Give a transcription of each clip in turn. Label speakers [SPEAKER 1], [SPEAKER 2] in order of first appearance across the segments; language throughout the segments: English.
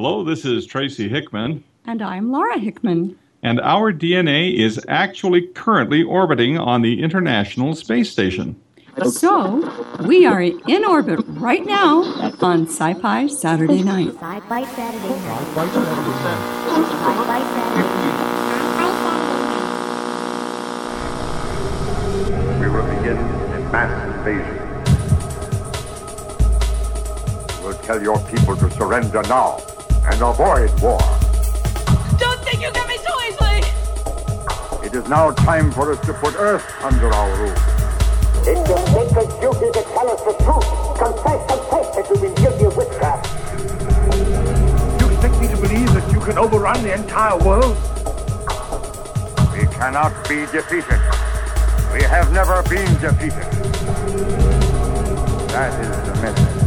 [SPEAKER 1] Hello, this is Tracy Hickman.
[SPEAKER 2] And I'm Laura Hickman.
[SPEAKER 1] And our DNA is actually currently orbiting on the International Space Station.
[SPEAKER 2] So, we are in orbit right now on Sci Fi Saturday Night.
[SPEAKER 3] Sci Fi Saturday Night. Sci Fi Saturday
[SPEAKER 4] Night. We will begin a mass invasion. We'll tell your people to surrender now and avoid war.
[SPEAKER 5] Don't think you get me so easily!
[SPEAKER 4] It is now time for us to put Earth under our rule.
[SPEAKER 6] It's your sacred duty to tell us the truth. Confess, confess that you've been guilty of witchcraft.
[SPEAKER 7] You expect me to believe that you can overrun the entire world?
[SPEAKER 4] We cannot be defeated. We have never been defeated. That is the message.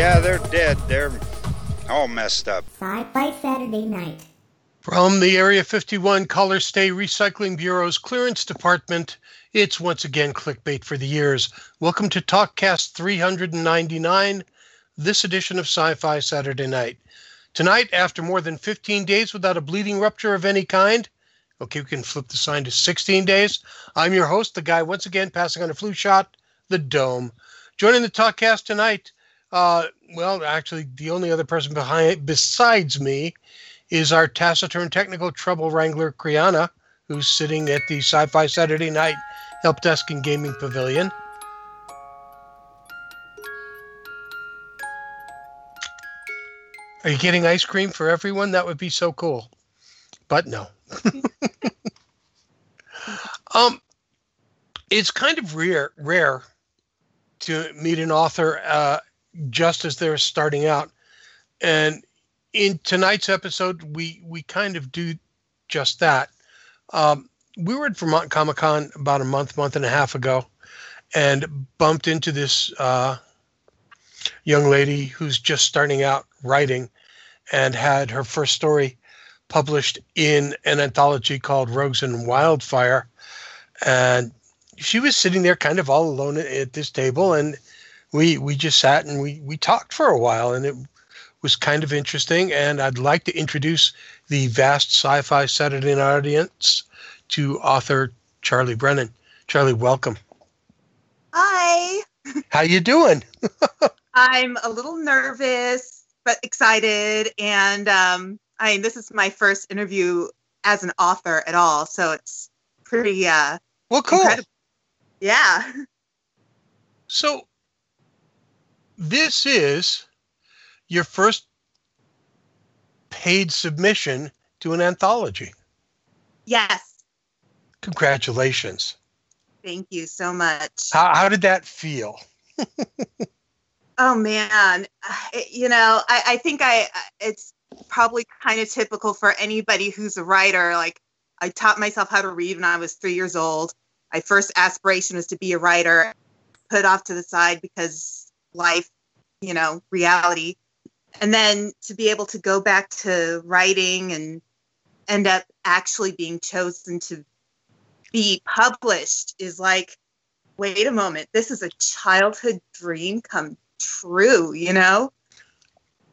[SPEAKER 8] Yeah, they're dead. They're all messed up.
[SPEAKER 3] Sci-Fi Saturday Night.
[SPEAKER 9] From the Area 51 Color Stay Recycling Bureau's Clearance Department, it's once again clickbait for the years. Welcome to TalkCast 399, this edition of Sci-Fi Saturday Night. Tonight, after more than 15 days without a bleeding rupture of any kind, okay, we can flip the sign to 16 days. I'm your host, the guy once again passing on a flu shot, the Dome. Joining the TalkCast tonight, uh, well, actually, the only other person behind besides me is our taciturn technical trouble wrangler, Kriana, who's sitting at the Sci-Fi Saturday Night Help Desk and Gaming Pavilion. Are you getting ice cream for everyone? That would be so cool. But no. um, it's kind of rare, rare to meet an author uh, just as they're starting out. And in tonight's episode, we we kind of do just that. Um, we were at Vermont Comic Con about a month, month and a half ago, and bumped into this uh, young lady who's just starting out writing, and had her first story published in an anthology called Rogues and Wildfire, and she was sitting there kind of all alone at this table, and we we just sat and we we talked for a while, and it was kind of interesting. And I'd like to introduce the vast sci-fi Saturday night audience to author Charlie Brennan. Charlie, welcome.
[SPEAKER 10] Hi.
[SPEAKER 9] How you doing?
[SPEAKER 10] I'm a little nervous but excited, and um, I mean, this is my first interview as an author at all, so it's pretty. Uh,
[SPEAKER 9] well, cool. Incredible.
[SPEAKER 10] Yeah.
[SPEAKER 9] So, this is your first paid submission to an anthology.
[SPEAKER 10] Yes.
[SPEAKER 9] Congratulations.
[SPEAKER 10] Thank you so much.
[SPEAKER 9] How, how did that feel?
[SPEAKER 10] oh man, you know, I, I think I it's probably kind of typical for anybody who's a writer. Like I taught myself how to read when I was three years old. My first aspiration was to be a writer. Put off to the side because life, you know, reality. And then to be able to go back to writing and end up actually being chosen to be published is like, wait a moment, this is a childhood dream come true, you know?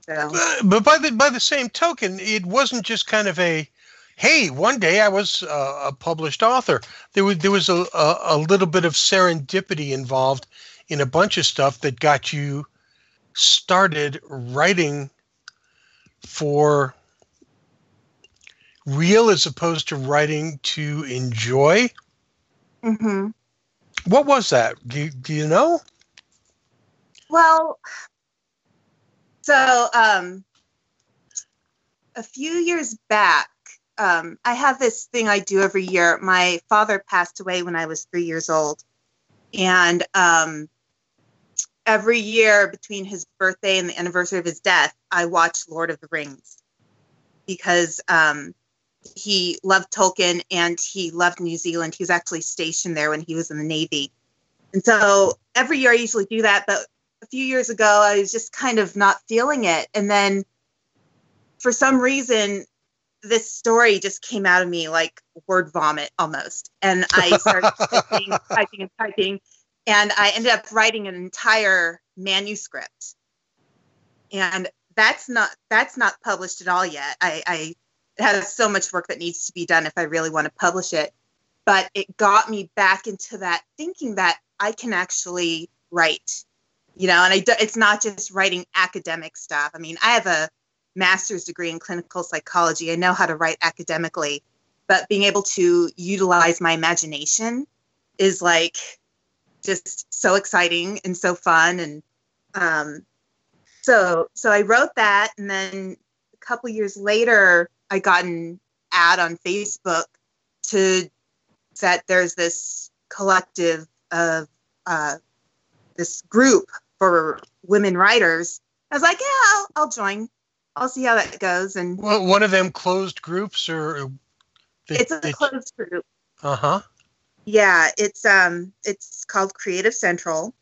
[SPEAKER 9] So. But by the by the same token, it wasn't just kind of a, hey, one day I was uh, a published author. There was there was a, a, a little bit of serendipity involved in a bunch of stuff that got you started writing for real as opposed to writing to enjoy.
[SPEAKER 10] Mm-hmm.
[SPEAKER 9] What was that? Do you, do you know?
[SPEAKER 10] Well, so um, a few years back, um, I have this thing I do every year. My father passed away when I was three years old, and um, every year between his birthday and the anniversary of his death, I watch Lord of the Rings because um, he loved Tolkien and he loved New Zealand. He was actually stationed there when he was in the Navy. And so every year I usually do that. But a few years ago, I was just kind of not feeling it. And then for some reason, this story just came out of me like word vomit almost. And I started typing, typing and typing and I ended up writing an entire manuscript. and that's not that's not published at all yet. I, I it has so much work that needs to be done if I really want to publish it. But it got me back into that thinking that I can actually write, you know, and I do, it's not just writing academic stuff. I mean, I have a master's degree in clinical psychology. I know how to write academically, but being able to utilize my imagination is like just so exciting and so fun and um, so so I wrote that and then a couple years later I got an ad on Facebook to that there's this collective of uh, this group for women writers. I was like, yeah, I'll, I'll join. I'll see how that goes. And
[SPEAKER 9] well, one of them closed groups, or
[SPEAKER 10] they, it's a they, closed group.
[SPEAKER 9] Uh huh.
[SPEAKER 10] Yeah, it's um, it's called Creative Central,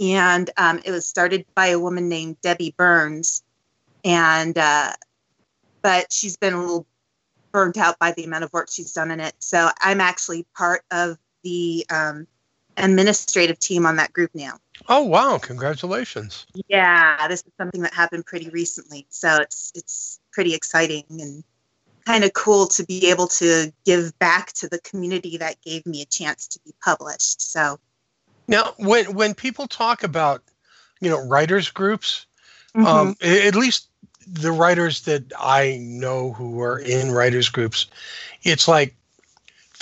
[SPEAKER 10] and um, it was started by a woman named Debbie Burns, and uh, but she's been a little burnt out by the amount of work she's done in it. So I'm actually part of the um, administrative team on that group now.
[SPEAKER 9] Oh wow! Congratulations.
[SPEAKER 10] Yeah, this is something that happened pretty recently, so it's it's pretty exciting and kind of cool to be able to give back to the community that gave me a chance to be published. So
[SPEAKER 9] now, when when people talk about you know writers groups, mm-hmm. um, at least the writers that I know who are in writers groups, it's like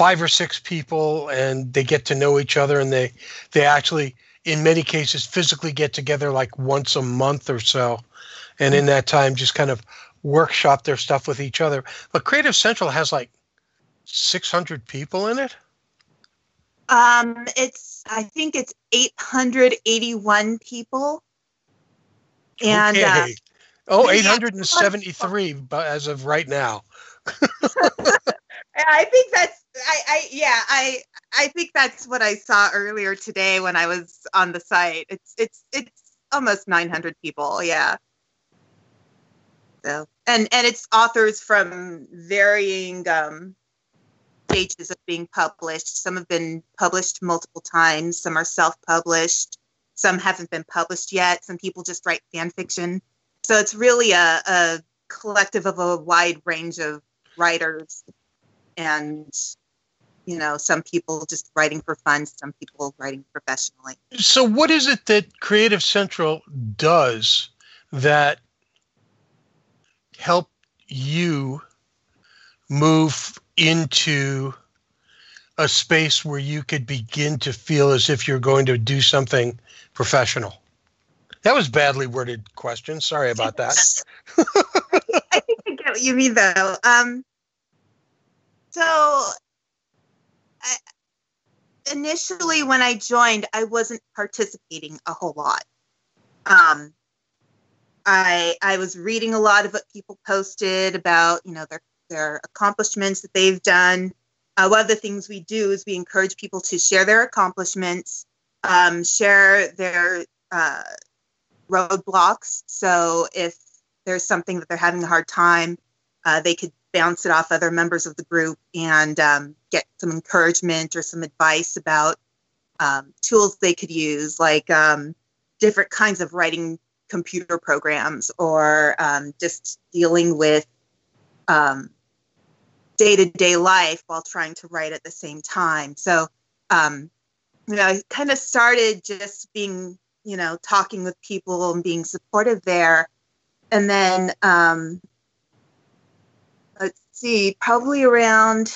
[SPEAKER 9] five or six people and they get to know each other and they they actually in many cases physically get together like once a month or so and in that time just kind of workshop their stuff with each other but creative central has like 600 people in it
[SPEAKER 10] um it's i think it's 881 people and okay.
[SPEAKER 9] uh, Oh, 873 but as of right now.
[SPEAKER 10] I think that's I, I yeah, I I think that's what I saw earlier today when I was on the site. It's it's it's almost 900 people, yeah. So, and and it's authors from varying um stages of being published. Some have been published multiple times, some are self-published, some haven't been published yet. Some people just write fan fiction. So it's really a, a collective of a wide range of writers and you know some people just writing for fun some people writing professionally
[SPEAKER 9] so what is it that creative central does that help you move into a space where you could begin to feel as if you're going to do something professional that was badly worded question. Sorry about that.
[SPEAKER 10] I think I get what you mean, though. Um, so, I, initially, when I joined, I wasn't participating a whole lot. Um, I I was reading a lot of what people posted about, you know, their their accomplishments that they've done. Uh, one of the things we do is we encourage people to share their accomplishments, um, share their uh, roadblocks. So if there's something that they're having a hard time, uh, they could bounce it off other members of the group and um, get some encouragement or some advice about um, tools they could use, like um, different kinds of writing computer programs or um, just dealing with day to day life while trying to write at the same time. So, um, you know, I kind of started just being you know, talking with people and being supportive there. And then, um, let's see, probably around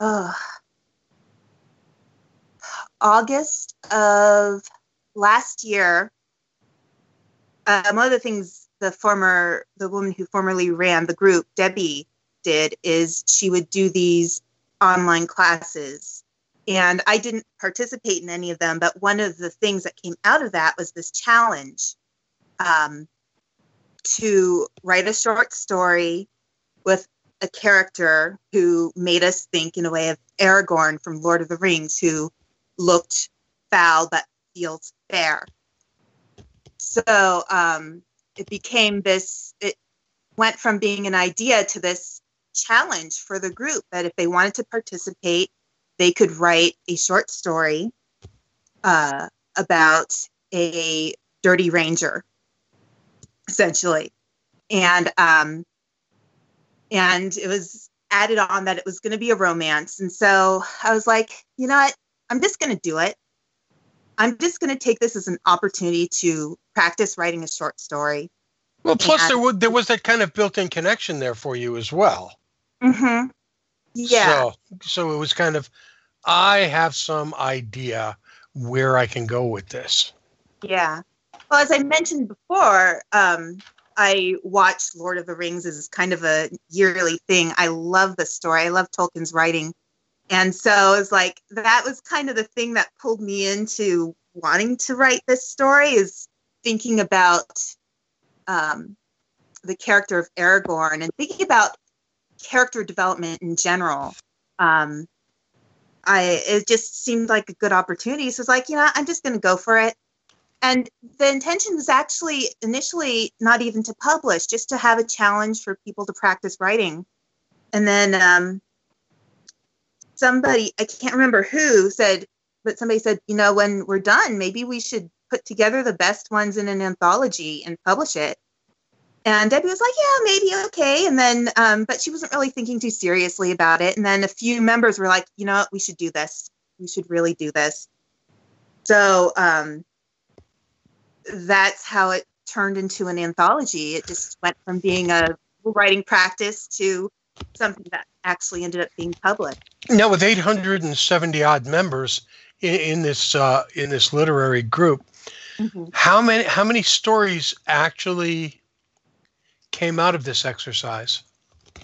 [SPEAKER 10] uh, August of last year, um, one of the things the former, the woman who formerly ran the group, Debbie, did is she would do these online classes. And I didn't participate in any of them, but one of the things that came out of that was this challenge um, to write a short story with a character who made us think in a way of Aragorn from Lord of the Rings, who looked foul but feels fair. So um, it became this, it went from being an idea to this challenge for the group that if they wanted to participate, they could write a short story uh, about a dirty ranger, essentially, and um, and it was added on that it was going to be a romance, and so I was like, you know what, I'm just going to do it. I'm just going to take this as an opportunity to practice writing a short story.
[SPEAKER 9] Well, plus
[SPEAKER 10] And-
[SPEAKER 9] there was there was that kind of built-in connection there for you as well.
[SPEAKER 10] Mm-hmm. Yeah.
[SPEAKER 9] So, so it was kind of, I have some idea where I can go with this.
[SPEAKER 10] Yeah. Well, as I mentioned before, um, I watch Lord of the Rings as kind of a yearly thing. I love the story. I love Tolkien's writing. And so it's like that was kind of the thing that pulled me into wanting to write this story is thinking about um, the character of Aragorn and thinking about character development in general. Um, I it just seemed like a good opportunity. So it's like, you know, I'm just going to go for it. And the intention was actually initially not even to publish, just to have a challenge for people to practice writing. And then um, somebody, I can't remember who, said, but somebody said, you know, when we're done, maybe we should put together the best ones in an anthology and publish it. And Debbie was like, yeah, maybe okay. And then, um, but she wasn't really thinking too seriously about it. And then a few members were like, you know we should do this. We should really do this. So um, that's how it turned into an anthology. It just went from being a writing practice to something that actually ended up being public.
[SPEAKER 9] Now, with 870 odd members in, in this uh, in this literary group, how many how many stories actually came out of this exercise?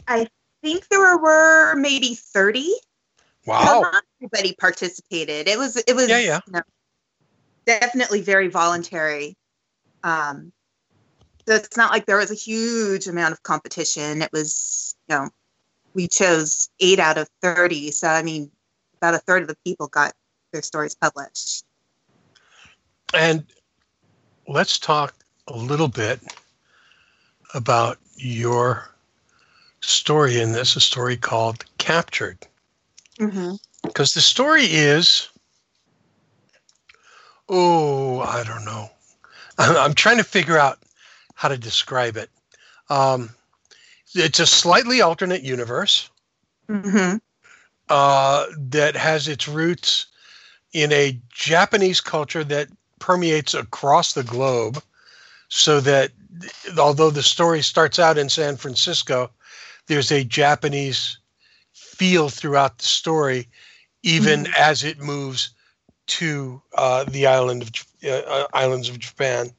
[SPEAKER 10] I think there were, were maybe 30.
[SPEAKER 9] Wow.
[SPEAKER 10] Not everybody participated. It was it was
[SPEAKER 9] Yeah, yeah.
[SPEAKER 10] you know, definitely very voluntary. Um, so it's not like there was a huge amount of competition. It was, you know, we chose eight out of 30. So, I mean, about a third of the people got their stories published.
[SPEAKER 9] And let's talk a little bit about your story in this, a story called Captured.
[SPEAKER 10] Mm-hmm.
[SPEAKER 9] Because the story is, oh, I don't know. I'm, I'm trying to figure out how to describe it. Um, it's a slightly alternate universe
[SPEAKER 10] Mm-hmm.
[SPEAKER 9] uh, that has its roots in a Japanese culture that permeates across the globe. So that although the story starts out in San Francisco, there's a Japanese feel throughout the story, even as it moves to uh, the island of uh, uh, islands of Japan.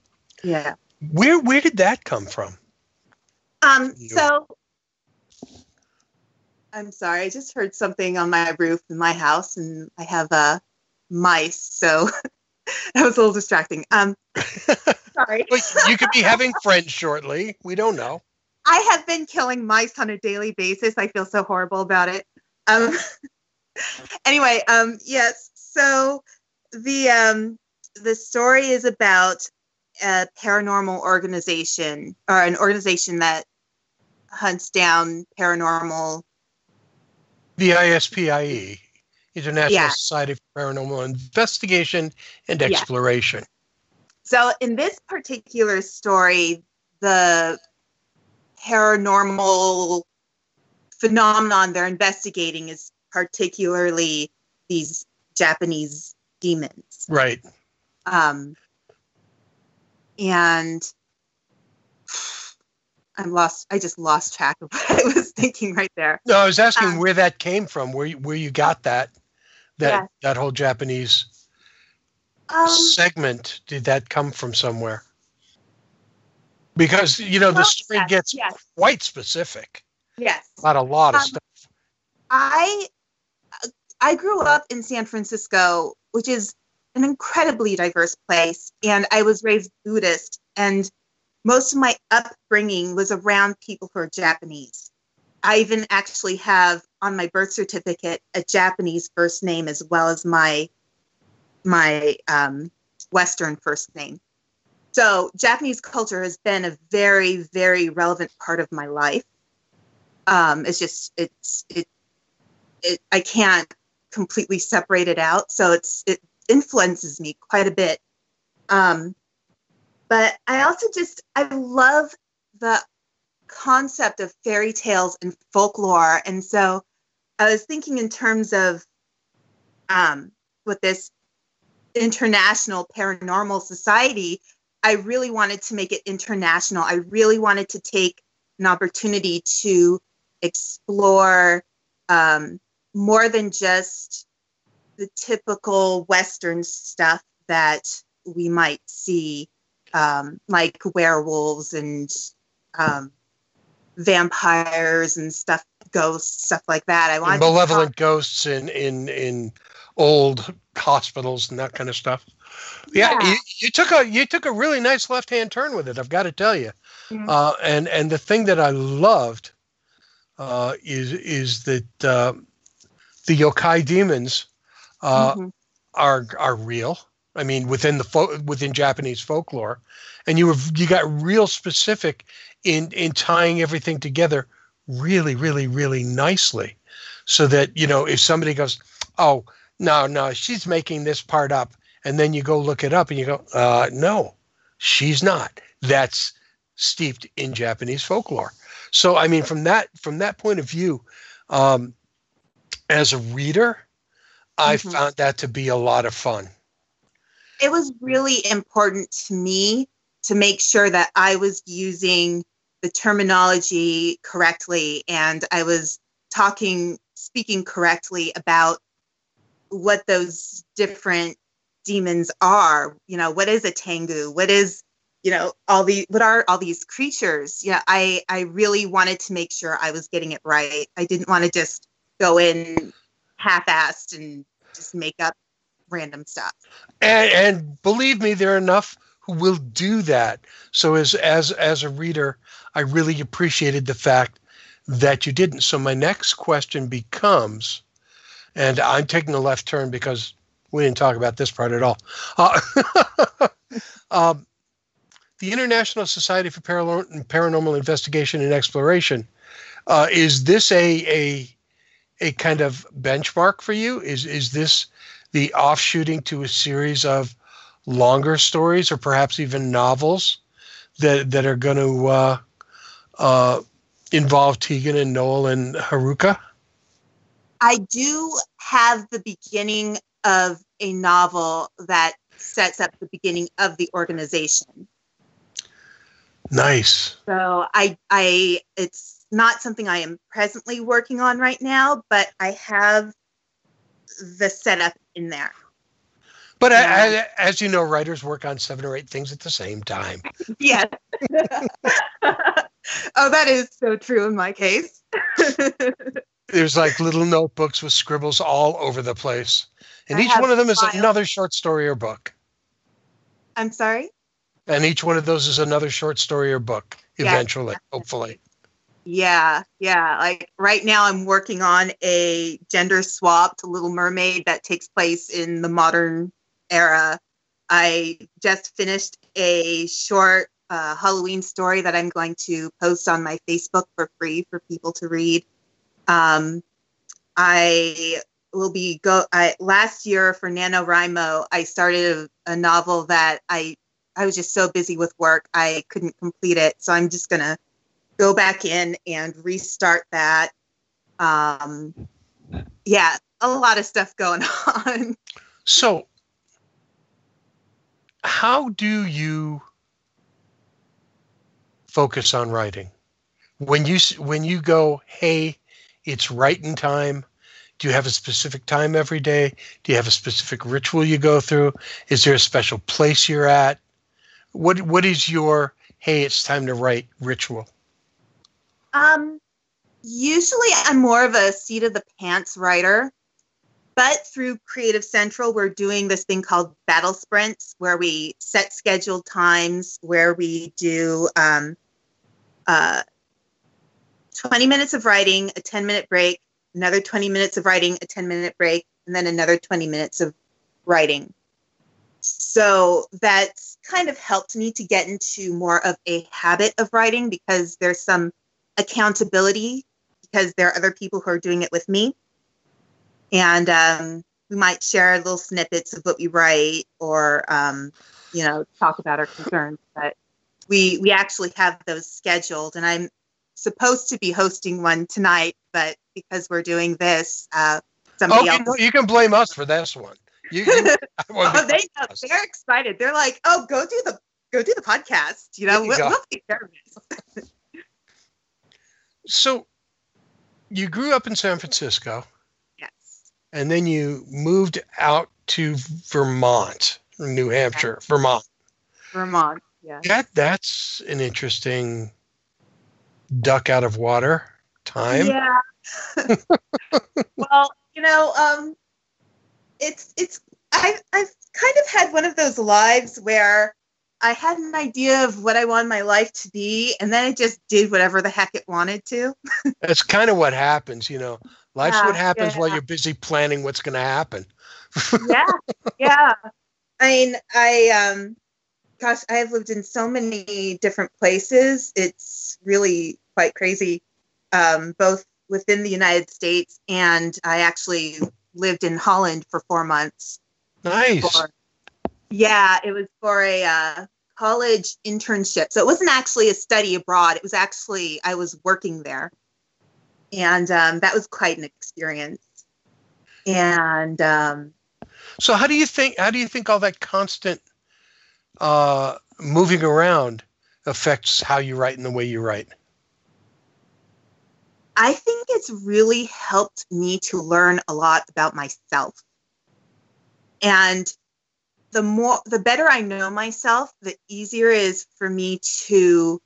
[SPEAKER 10] Yeah.
[SPEAKER 9] Where where did that come from?
[SPEAKER 10] Um, so I'm sorry, I just heard something on my roof in my house and I have uh, mice, so that was a little distracting. Um, sorry.
[SPEAKER 9] Well, you could be having friends shortly. We don't know.
[SPEAKER 10] I have been killing mice on a daily basis. I feel so horrible about it. Um, anyway, um, yes. So the um, the story is about a paranormal organization or an organization that hunts down paranormal.
[SPEAKER 9] The ISPIE, International
[SPEAKER 10] Yeah.
[SPEAKER 9] Society for Paranormal Investigation and
[SPEAKER 10] Yeah.
[SPEAKER 9] Exploration.
[SPEAKER 10] So in this particular story, the paranormal phenomenon they're investigating is particularly these Japanese demons.
[SPEAKER 9] Right.
[SPEAKER 10] Um, and I'm lost. I just lost track of what I was thinking right there.
[SPEAKER 9] No, I was asking
[SPEAKER 10] Um,
[SPEAKER 9] where that came from, where you, where you got that that
[SPEAKER 10] Yeah.
[SPEAKER 9] that whole Japanese
[SPEAKER 10] Um,
[SPEAKER 9] segment. Did that come from somewhere? Because you know the
[SPEAKER 10] Well,
[SPEAKER 9] story
[SPEAKER 10] yes,
[SPEAKER 9] gets
[SPEAKER 10] yes.
[SPEAKER 9] quite specific
[SPEAKER 10] yes.
[SPEAKER 9] about a lot of
[SPEAKER 10] Um,
[SPEAKER 9] stuff.
[SPEAKER 10] I I grew up in San Francisco, which is an incredibly diverse place, and I was raised Buddhist, and most of my upbringing was around people who are Japanese. I even actually have on my birth certificate a Japanese first name as well as my my um, Western first name. So Japanese culture has been a very, very relevant part of my life. Um, it's just it's it, it I can't completely separate it out. So it's it influences me quite a bit. Um, but I also just I love the concept of fairy tales and folklore, and so I was thinking in terms of um, with this international paranormal society. I really wanted to make it international. I really wanted to take an opportunity to explore um, more than just the typical Western stuff that we might see, um, like werewolves and um, vampires and stuff, ghosts, stuff like that. I wanted
[SPEAKER 9] malevolent ghosts in in in old hospitals and that kind of stuff. Yeah,
[SPEAKER 10] Yeah.
[SPEAKER 9] You, you took a you took a really nice left hand turn with it. I've got to tell you.
[SPEAKER 10] Mhm.
[SPEAKER 9] Uh, and and the thing that I loved uh, is is that uh, the yokai demons uh,
[SPEAKER 10] Mhm.
[SPEAKER 9] are are real. I mean, within the fo- within Japanese folklore, and you were you got real specific in in tying everything together really, really, really nicely, so that you know if somebody goes, oh no no she's making this part up, and then you go look it up and you go, uh, no, she's not. That's steeped in Japanese folklore. So I mean, from that from that point of view, um, as a reader, I
[SPEAKER 10] Mhm.
[SPEAKER 9] found that to be a lot of fun.
[SPEAKER 10] It was really important to me to make sure that I was using the terminology correctly and I was talking, speaking correctly about what those different demons are. You know, what is a tengu? What is, you know, all the what are all these creatures? Yeah, I I really wanted to make sure I was getting it right. I didn't want to just go in half-assed and just make up random stuff.
[SPEAKER 9] and, and believe me there are enough who will do that. So as as as a reader i really appreciated the fact that you didn't. So my next question becomes and i'm taking a left turn because we didn't talk about this part at all. Uh, um, the international society for Paranor- paranormal investigation and exploration uh, is this a a a kind of benchmark for you is is this the offshooting to a series of longer stories or perhaps even novels that that are going to uh, uh, involve Tegan and Noel and Haruka?
[SPEAKER 10] I do have the beginning of a novel that sets up the beginning of the organization.
[SPEAKER 9] Nice.
[SPEAKER 10] So I I it's not something I am presently working on right now, but I have the setup in there.
[SPEAKER 9] But a-
[SPEAKER 10] Yeah.
[SPEAKER 9] a- as you know, writers work on seven or eight things at the same time.
[SPEAKER 10] Yes. oh, that is so true in my case.
[SPEAKER 9] There's like little notebooks with scribbles all over the place, and
[SPEAKER 10] I
[SPEAKER 9] each one of them is
[SPEAKER 10] files.
[SPEAKER 9] another short story or book,
[SPEAKER 10] I'm sorry.
[SPEAKER 9] and each one of those is another short story or book.
[SPEAKER 10] Yeah,
[SPEAKER 9] Eventually, hopefully.
[SPEAKER 10] Yeah, yeah. Like right now, I'm working on a gender swapped Little Mermaid that takes place in the modern era. I just finished a short uh, Halloween story that I'm going to post on my Facebook for free for people to read. Um, I will be go. I, last year for NaNoWriMo, I started a, a novel that I I was just so busy with work I couldn't complete it. So I'm just gonna go back in and restart that. Um, yeah, a lot of stuff going on.
[SPEAKER 9] So, how do you focus on writing when you when you go, "Hey, it's writing time"? Do you have a specific time every day? Do you have a specific ritual you go through? Is there a special place you're at? What what is your "Hey, it's time to write" ritual?
[SPEAKER 10] Um, usually I'm more of a seat of the pants writer, but through Creative Central, we're doing this thing called battle sprints where we set scheduled times where we do um, uh, 20 minutes of writing, a 10 minute break, another 20 minutes of writing, a 10 minute break, and then another 20 minutes of writing. So that's kind of helped me to get into more of a habit of writing because there's some accountability because there are other people who are doing it with me. And um, we might share little snippets of what we write or um, you know talk about our concerns but we we actually have those scheduled. And i'm supposed to be hosting one tonight but because we're doing this uh somebody
[SPEAKER 9] Oh,
[SPEAKER 10] else
[SPEAKER 9] you, you can blame us for this one. You, you,
[SPEAKER 10] oh, they know, they're excited. They're like oh go do the go do the podcast you know?
[SPEAKER 9] You
[SPEAKER 10] we'll, we'll take care of this
[SPEAKER 9] so you grew up in San Francisco
[SPEAKER 10] yes
[SPEAKER 9] and then you moved out to Vermont, New Hampshire, Vermont.
[SPEAKER 10] vermont yeah
[SPEAKER 9] That that's an interesting duck out of water time.
[SPEAKER 10] Yeah. well, you know, um, it's it's I I've kind of had one of those lives where I had an idea of what I wanted my life to be, and then it just did whatever the heck it wanted to.
[SPEAKER 9] That's kind of what happens, you know. Life's what
[SPEAKER 10] Yeah,
[SPEAKER 9] happens while you're busy planning what's going to happen.
[SPEAKER 10] yeah, yeah. I mean, I um, gosh, I have lived in so many different places. It's really quite crazy, um, both within the United States and I actually lived in Holland for four months.
[SPEAKER 9] Nice.
[SPEAKER 10] for- yeah, it was for a uh, college internship. So it wasn't actually a study abroad. It was actually I was working there, and um, that was quite an experience. And um,
[SPEAKER 9] So how do you think how do you think all that constant uh, moving around affects how you write and the way you write?
[SPEAKER 10] I think it's really helped me to learn a lot about myself. And the more the better I know myself, the easier it is for me to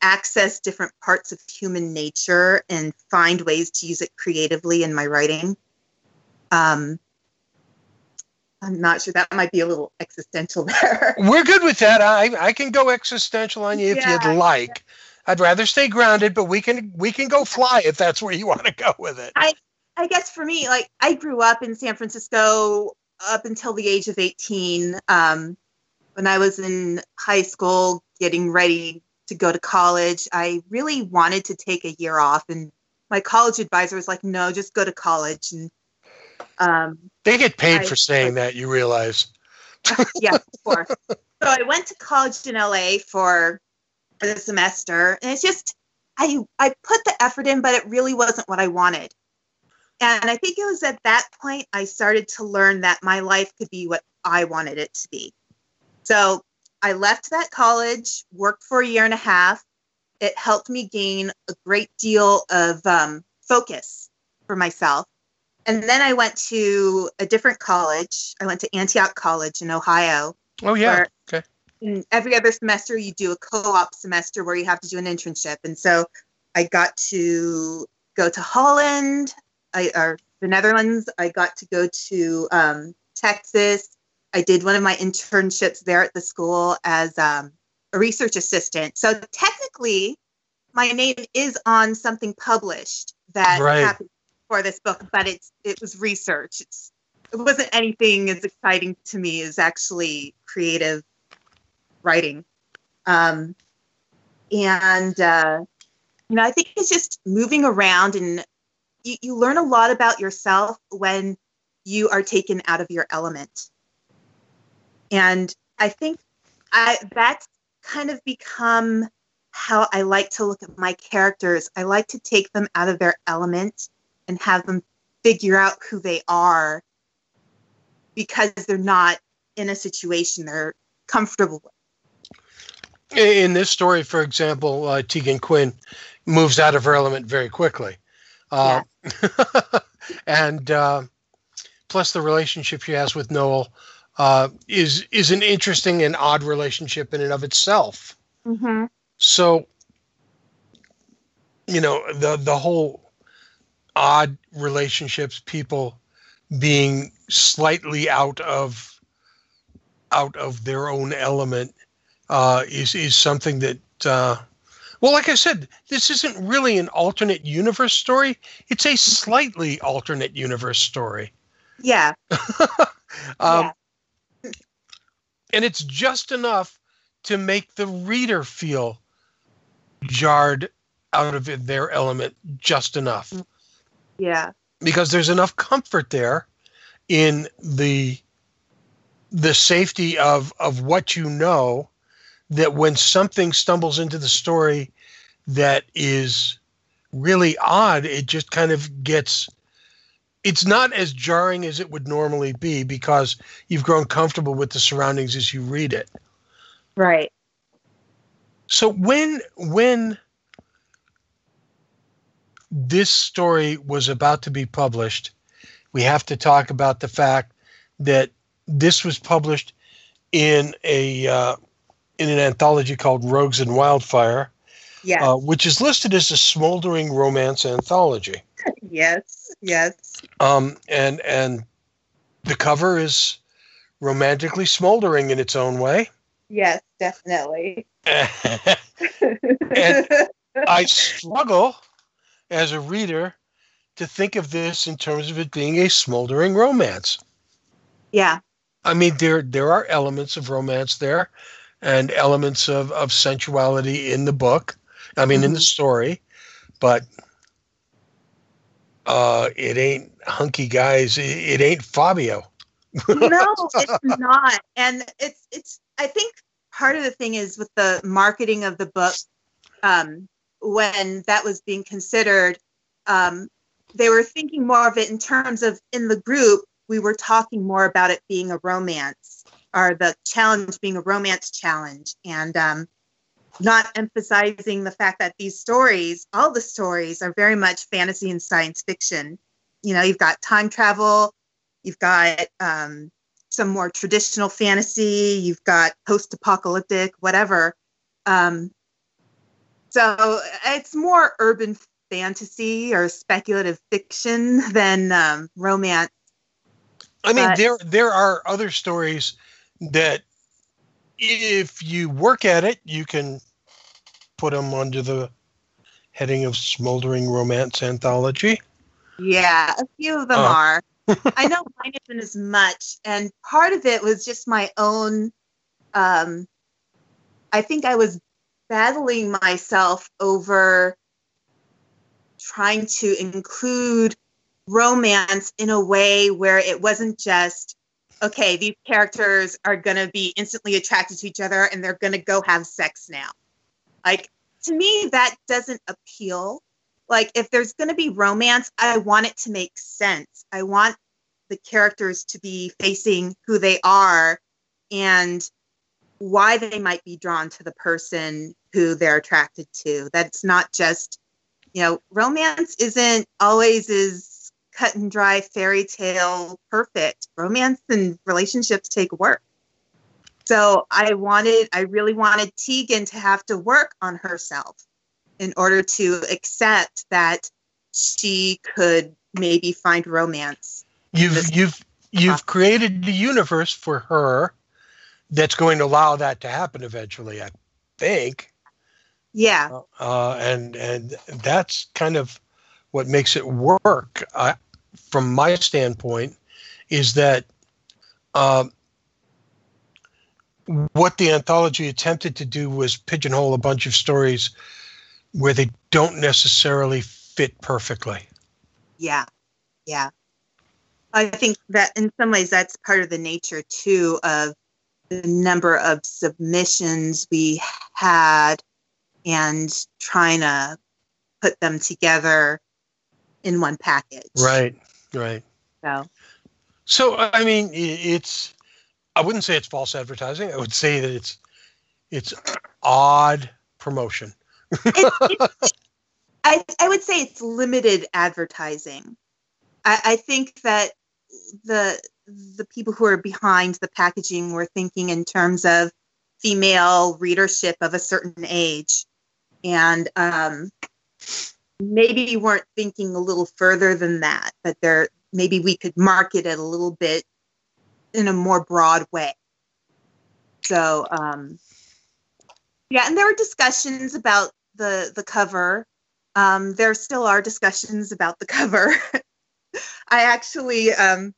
[SPEAKER 10] access different parts of human nature and find ways to use it creatively in my writing. Um, I'm not sure that might be a little existential there.
[SPEAKER 9] We're good with that. I I can go existential on you if
[SPEAKER 10] Yeah,
[SPEAKER 9] you'd like. I'd rather stay grounded, but we can we can go fly if that's where you want to go with it.
[SPEAKER 10] I I guess for me, like I grew up in San Francisco up until the age of 18. Um, when I was in high school, getting ready to go to college, I really wanted to take a year off, and my college advisor was like, "No, just go to college." And um,
[SPEAKER 9] They get paid
[SPEAKER 10] I-
[SPEAKER 9] for saying that, you realize.
[SPEAKER 10] yeah, of course. So I went to college in LA for for the semester, and it's just I I put the effort in, but it really wasn't what I wanted. And I think it was at that point I started to learn that my life could be what I wanted it to be. So I left that college, worked for a year and a half. It helped me gain a great deal of um, focus for myself. And then I went to a different college. I went to Antioch College in Ohio.
[SPEAKER 9] Oh yeah. Okay.
[SPEAKER 10] And every other semester, you do a co op semester where you have to do an internship. And so I got to go to Holland, I, or the Netherlands. I got to go to um, Texas. I did one of my internships there at the school as um, a research assistant. So technically, my name is on something published that
[SPEAKER 9] Right.
[SPEAKER 10] happened for this book, but it's it was research. It's it wasn't anything as exciting to me as actually creative writing. Um, and uh, you know, I think it's just moving around, and you, you learn a lot about yourself when you are taken out of your element. And I think I that's kind of become how I like to look at my characters. I like to take them out of their element and have them figure out who they are because they're not in a situation they're comfortable with.
[SPEAKER 9] In this story, for example, uh, Tegan Quinn moves out of her element very quickly. Uh, and uh, plus, the relationship she has with Noel uh, is is an interesting and odd relationship in and of itself.
[SPEAKER 10] Mm-hmm.
[SPEAKER 9] So, you know, the the whole odd relationships, people being slightly out of out of their own element, uh, is is something that. Well, like I said, this isn't really an alternate universe story. It's a slightly alternate universe story.
[SPEAKER 10] Yeah.
[SPEAKER 9] Um, And it's just enough to make the reader feel jarred out of their element, just enough.
[SPEAKER 10] Yeah.
[SPEAKER 9] Because there's enough comfort there in the the safety of of what you know that when something stumbles into the story that is really odd it just kind of gets it's not as jarring as it would normally be because you've grown comfortable with the surroundings as you read it
[SPEAKER 10] Right.
[SPEAKER 9] so when when this story was about to be published, we have to talk about the fact that this was published in a uh, in an anthology called Rogues and Wildfire,
[SPEAKER 10] Yes.
[SPEAKER 9] uh, which is listed as a smoldering romance anthology.
[SPEAKER 10] yes. Yes.
[SPEAKER 9] Um, and and the cover is romantically smoldering in its own way.
[SPEAKER 10] Yes. Definitely.
[SPEAKER 9] and I struggle as a reader to think of this in terms of it being a smoldering romance.
[SPEAKER 10] yeah.
[SPEAKER 9] I mean, there there are elements of romance there, and elements of of sensuality in the book. I mean, in the story, but uh, it ain't hunky guys. It, it ain't Fabio.
[SPEAKER 10] no, it's not. And it's it's I think part of the thing is with the marketing of the book, um, when that was being considered, um, they were thinking more of it in terms of in the group, we were talking more about it being a romance or the challenge being a romance challenge and um, not emphasizing the fact that these stories, all the stories, are very much fantasy and science fiction. You know, you've got time travel, you've got um, some more traditional fantasy, you've got post apocalyptic, whatever. Um, so it's more urban fantasy or speculative fiction than um, romance.
[SPEAKER 9] I mean,
[SPEAKER 10] But-
[SPEAKER 9] there there are other stories that, if you work at it, you can put them under the heading of smoldering romance anthology.
[SPEAKER 10] Yeah, a few of them
[SPEAKER 9] Uh.
[SPEAKER 10] are. I know mine isn't as much, and part of it was just my own. Um, I think I was battling myself over trying to include romance in a way where it wasn't just okay these characters are going to be instantly attracted to each other and they're going to go have sex now. Like to me that doesn't appeal. Like if there's going to be romance i want it to make sense. I want the characters to be facing who they are and why they might be drawn to the person who they're attracted to. That's not just you know romance isn't always as cut and dry fairy tale perfect romance and relationships take work so i wanted i really wanted tegan to have to work on herself in order to accept that she could maybe find romance.
[SPEAKER 9] You've you've you've created the universe for her that's going to allow that to happen eventually. I think,
[SPEAKER 10] Yeah,
[SPEAKER 9] uh, and and that's kind of what makes it work. I, from my standpoint, is that um, what the anthology attempted to do was pigeonhole a bunch of stories where they don't necessarily fit perfectly.
[SPEAKER 10] yeah, yeah. I think that in some ways that's part of the nature too of the number of submissions we had and trying to put them together in one package.
[SPEAKER 9] Right, right.
[SPEAKER 10] So
[SPEAKER 9] So I mean, it's I wouldn't say it's false advertising. I would say that it's it's odd promotion.
[SPEAKER 10] it, it, I, I would say it's limited advertising. I, I think that the the people who are behind the packaging were thinking in terms of female readership of a certain age, and um, maybe weren't thinking a little further than that. But there, maybe we could market it a little bit in a more broad way. So, um, yeah, and there were discussions about the the cover. Um, there still are discussions about the cover. I actually, um,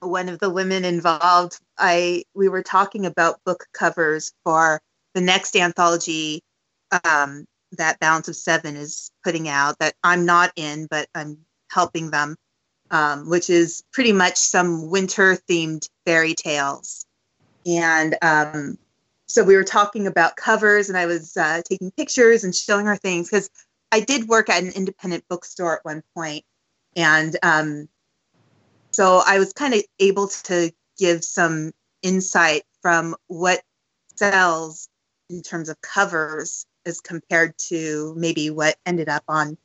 [SPEAKER 10] one of the women involved, I we were talking about book covers for the next anthology um, that Balance of Seven is putting out. That I'm not in, but I'm helping them. um, which is pretty much some winter themed fairy tales. And um, so we were talking about covers, and I was uh, taking pictures and showing her things because I did work at an independent bookstore at one point, and um, so I was kind of able to give some insight from what sells in terms of covers as compared to maybe what ended up on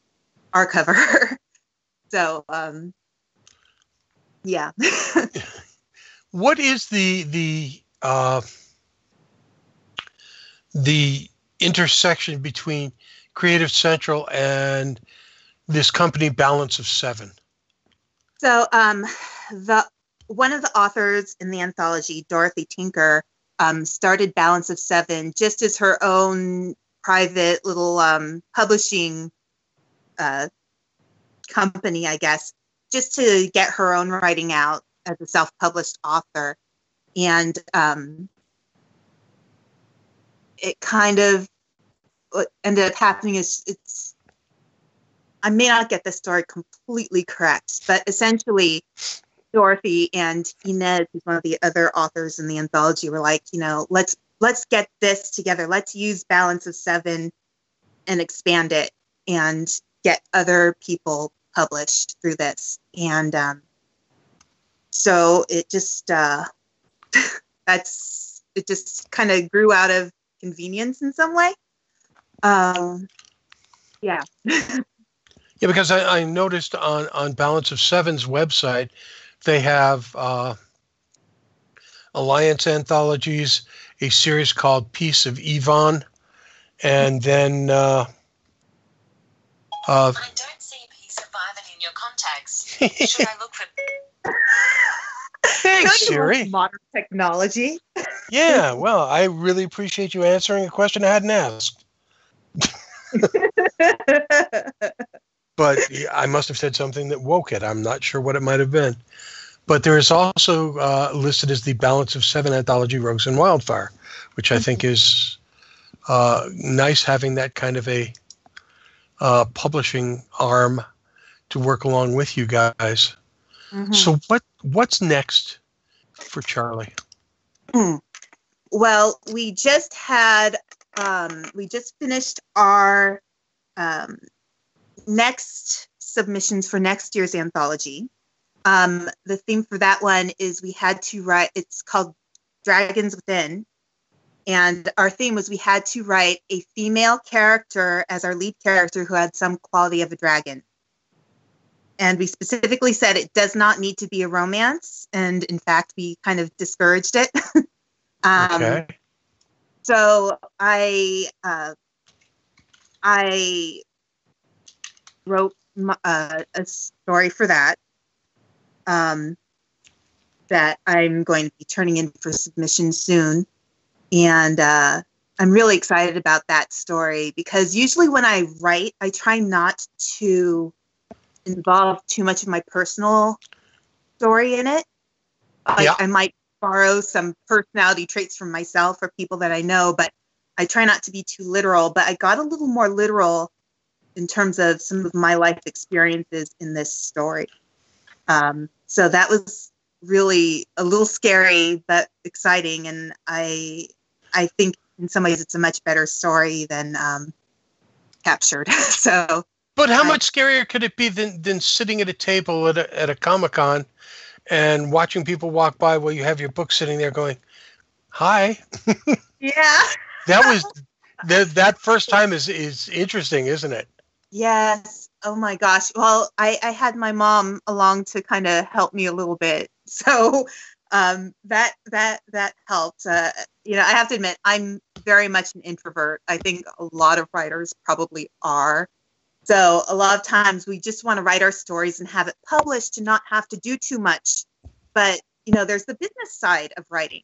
[SPEAKER 10] our cover. so, um, yeah.
[SPEAKER 9] what is the the uh, the intersection between Creative Central and this company Balance of Seven?
[SPEAKER 10] So, um, the one of the authors in the anthology, Dorothy Tinker, um, started Balance of Seven just as her own private little um, publishing uh, company, I guess, just to get her own writing out as a self-published author, and um, it kind of ended up happening is it's I may not get the story completely correct, but essentially Dorothy and Inez, who's one of the other authors in the anthology, were like, you know, let's let's get this together. Let's use Balance of Seven and expand it and get other people published through this. And um, so it just uh, that's it just kind of grew out of convenience in some way. Um, yeah.
[SPEAKER 9] yeah, because I, I, noticed on on Balance of Seven's website they have uh, Alliance anthologies, a series called Piece of Yvonne, and then. Uh, uh, I don't see a piece of Ivan in your contacts. Should I look for? Thanks, Siri.
[SPEAKER 10] Modern technology.
[SPEAKER 9] yeah, well, I really appreciate you answering a question I hadn't asked. but I must have said something that woke it. I'm not sure what it might have been. But there is also uh, listed as the Balance of Seven anthology, Rogues and Wildfire, which I mm-hmm. think is uh, nice having that kind of a uh, publishing arm to work along with you guys. Mm-hmm. So what what's next for Charlie?
[SPEAKER 10] Mm. Well, we just had um, we just finished our um, next submissions for next year's anthology. Um, the theme for that one is we had to write, it's called Dragons Within. And our theme was we had to write a female character as our lead character who had some quality of a dragon. And we specifically said it does not need to be a romance. And in fact, we kind of discouraged it. um, okay. So I, uh, I wrote uh, a story for that um, that I'm going to be turning in for submission soon. And uh, I'm really excited about that story because usually when I write, I try not to involve too much of my personal story in it. Like yeah. I might borrow some personality traits from myself or people that I know, but I try not to be too literal. But I got a little more literal in terms of some of my life experiences in this story. Um, so that was really a little scary but exciting. And i i think in some ways it's a much better story than um, captured. So
[SPEAKER 9] but how I, much scarier could it be than than sitting at a table at a, at a comic-con and watching people walk by while you have your book sitting there going hi.
[SPEAKER 10] Yeah.
[SPEAKER 9] That was that that first time is is interesting isn't it?
[SPEAKER 10] Yes Oh my gosh. Well, I, I had my mom along to kind of help me a little bit. So um, that that that helped. Uh, you know, I have to admit, I'm very much an introvert. I think a lot of writers probably are. So a lot of times we just want to write our stories and have it published and not have to do too much. But you know, there's the business side of writing.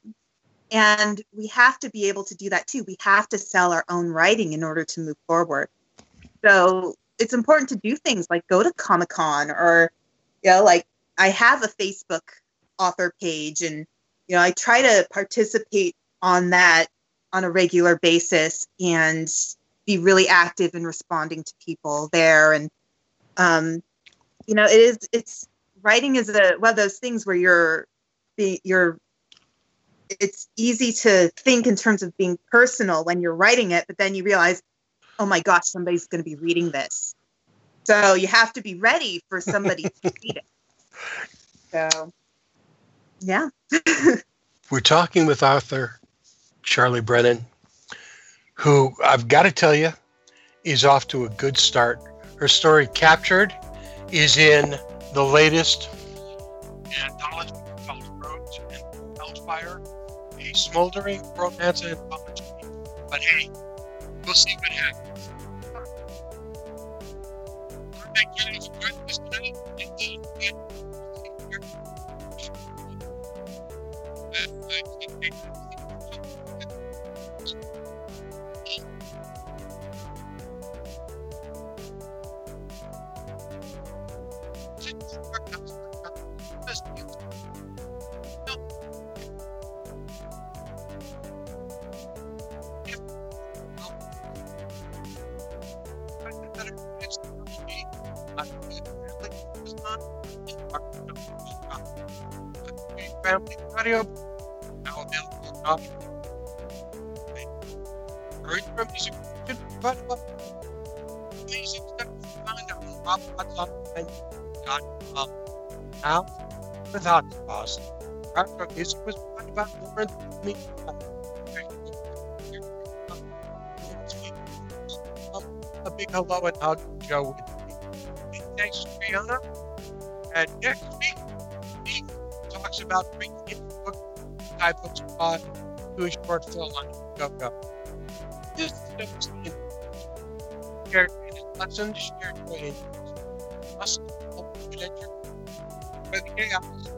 [SPEAKER 10] And we have to be able to do that too. We have to sell our own writing in order to move forward. So it's important to do things like go to Comic Con or, you know, like I have a Facebook author page and, you know, I try to participate on that on a regular basis and be really active in responding to people there. And, um, you know, it is, it's writing is a one of those things where you're you're it's easy to think in terms of being personal when you're writing it, but then you realize, oh my gosh, somebody's going to be reading this. So you have to be ready for somebody to read it. So, yeah.
[SPEAKER 9] We're talking with author Charlie Brennan, who I've got to tell you is off to a good start. Her story, Captured, is in the latest anthology called Roads and Hellfire, a smoldering romance anthology. But hey, we'll see what happens. Thank you Family Radio, now available on music but to find on the Now, without cost, our music was brought. A big hello and hug Joe. Thanks. And next week, he talks about bringing in the book type of spot to a short film on Go. This is shared lessons, shared joy, must help you that you're for the chaos.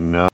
[SPEAKER 11] Know.